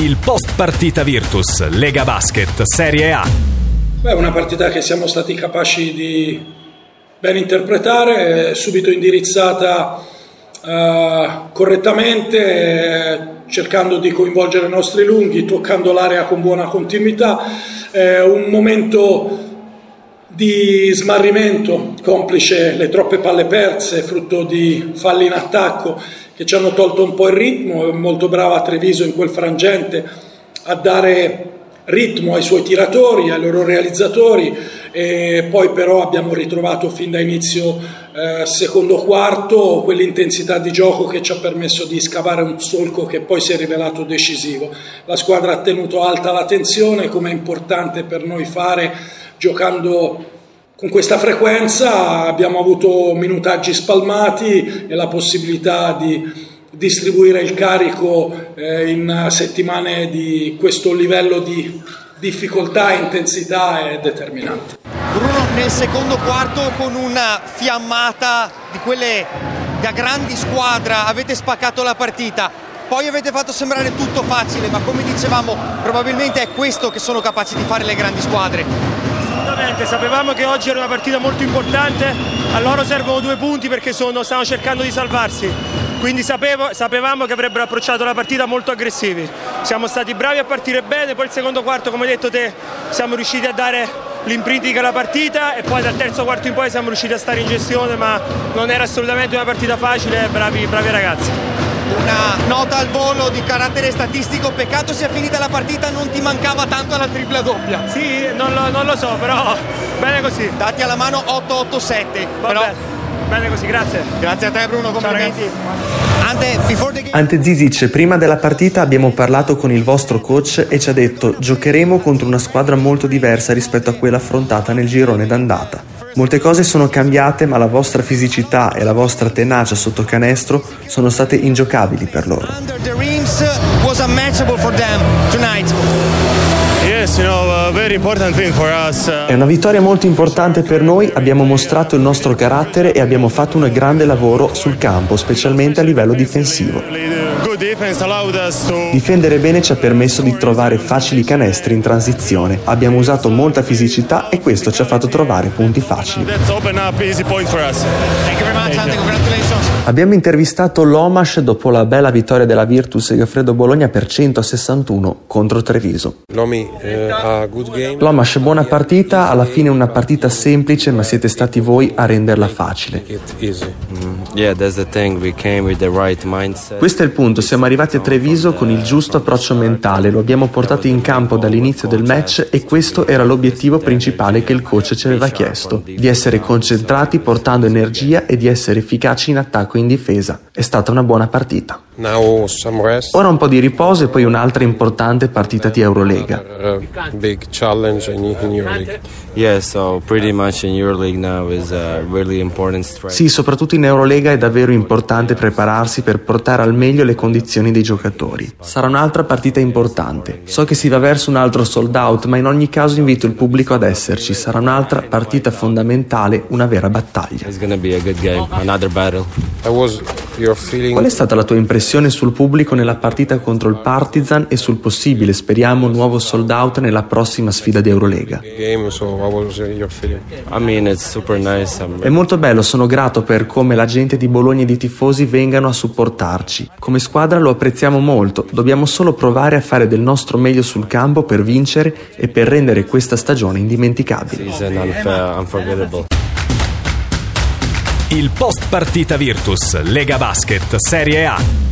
Il post partita Virtus, Lega Basket, Serie A. Beh, una partita che siamo stati capaci di ben interpretare, subito indirizzata eh, correttamente, eh, cercando di coinvolgere i nostri lunghi, toccando l'area con buona continuità. Eh, un momento di smarrimento, complice le troppe palle perse, frutto di falli in attacco che ci hanno tolto un po' il ritmo, è molto brava Treviso in quel frangente a dare ritmo ai suoi tiratori, ai loro realizzatori e poi però abbiamo ritrovato fin da inizio eh, secondo quarto quell'intensità di gioco che ci ha permesso di scavare un solco che poi si è rivelato decisivo. La squadra ha tenuto alta la tensione come è importante per noi fare giocando con questa frequenza abbiamo avuto minutaggi spalmati e la possibilità di distribuire il carico eh, in settimane di questo livello di difficoltà e intensità è determinante. Bruno nel secondo quarto con una fiammata di quelle da grandi squadra avete spaccato la partita poi avete fatto sembrare tutto facile ma come dicevamo probabilmente è questo che sono capaci di fare le grandi squadre Assolutamente, sapevamo che oggi era una partita molto importante, a loro servono due punti perché sono, stanno cercando di salvarsi, quindi sapevo, sapevamo che avrebbero approcciato la partita molto aggressivi. Siamo stati bravi a partire bene, poi il secondo quarto, come hai detto te, siamo riusciti a dare l'imprinting alla partita e poi dal terzo quarto in poi siamo riusciti a stare in gestione, ma non era assolutamente una partita facile, bravi, bravi ragazzi una nota al volo di carattere statistico, peccato sia finita la partita, non ti mancava tanto alla tripla doppia. Sì, non lo, non lo so, però bene così. Dati alla mano 8-8-7. Però... Bene così, grazie. Grazie a te Bruno, complimenti. Ante, Ante Zizic, prima della partita abbiamo parlato con il vostro coach e ci ha detto giocheremo contro una squadra molto diversa rispetto a quella affrontata nel girone d'andata. Molte cose sono cambiate, ma la vostra fisicità e la vostra tenacia sotto canestro sono state ingiocabili per loro. È una vittoria molto importante per noi, abbiamo mostrato il nostro carattere e abbiamo fatto un grande lavoro sul campo, specialmente a livello difensivo. Difendere bene ci ha permesso di trovare facili canestri in transizione. Abbiamo usato molta fisicità e questo ci ha fatto trovare punti facili. Abbiamo intervistato Lomash dopo la bella vittoria della Virtus Gaffredo Bologna per 161 contro Treviso. Lomash, buona partita, alla fine una partita semplice ma siete stati voi a renderla facile. Questo è il punto, siamo arrivati a Treviso con il giusto approccio mentale, lo abbiamo portato in campo dall'inizio del match e questo era l'obiettivo principale che il coach ci aveva chiesto, di essere concentrati portando energia e di essere efficaci in attacco e in difesa. È stata una buona partita. Ora un po' di riposo e poi un'altra importante partita di Eurolega. Sì, soprattutto in Eurolega è davvero importante prepararsi per portare al meglio le condizioni dei giocatori. Sarà un'altra partita importante. So che si va verso un altro sold out, ma in ogni caso invito il pubblico ad esserci. Sarà un'altra partita fondamentale, una vera battaglia. Qual è stata la tua impressione sul pubblico nella partita contro il Partizan e sul possibile, speriamo, nuovo sold out nella prossima sfida di Eurolega? È molto bello, sono grato per come la gente di Bologna e di tifosi vengano a supportarci. Come squadra lo apprezziamo molto, dobbiamo solo provare a fare del nostro meglio sul campo per vincere e per rendere questa stagione indimenticabile. Il post partita Virtus, Lega Basket, Serie A.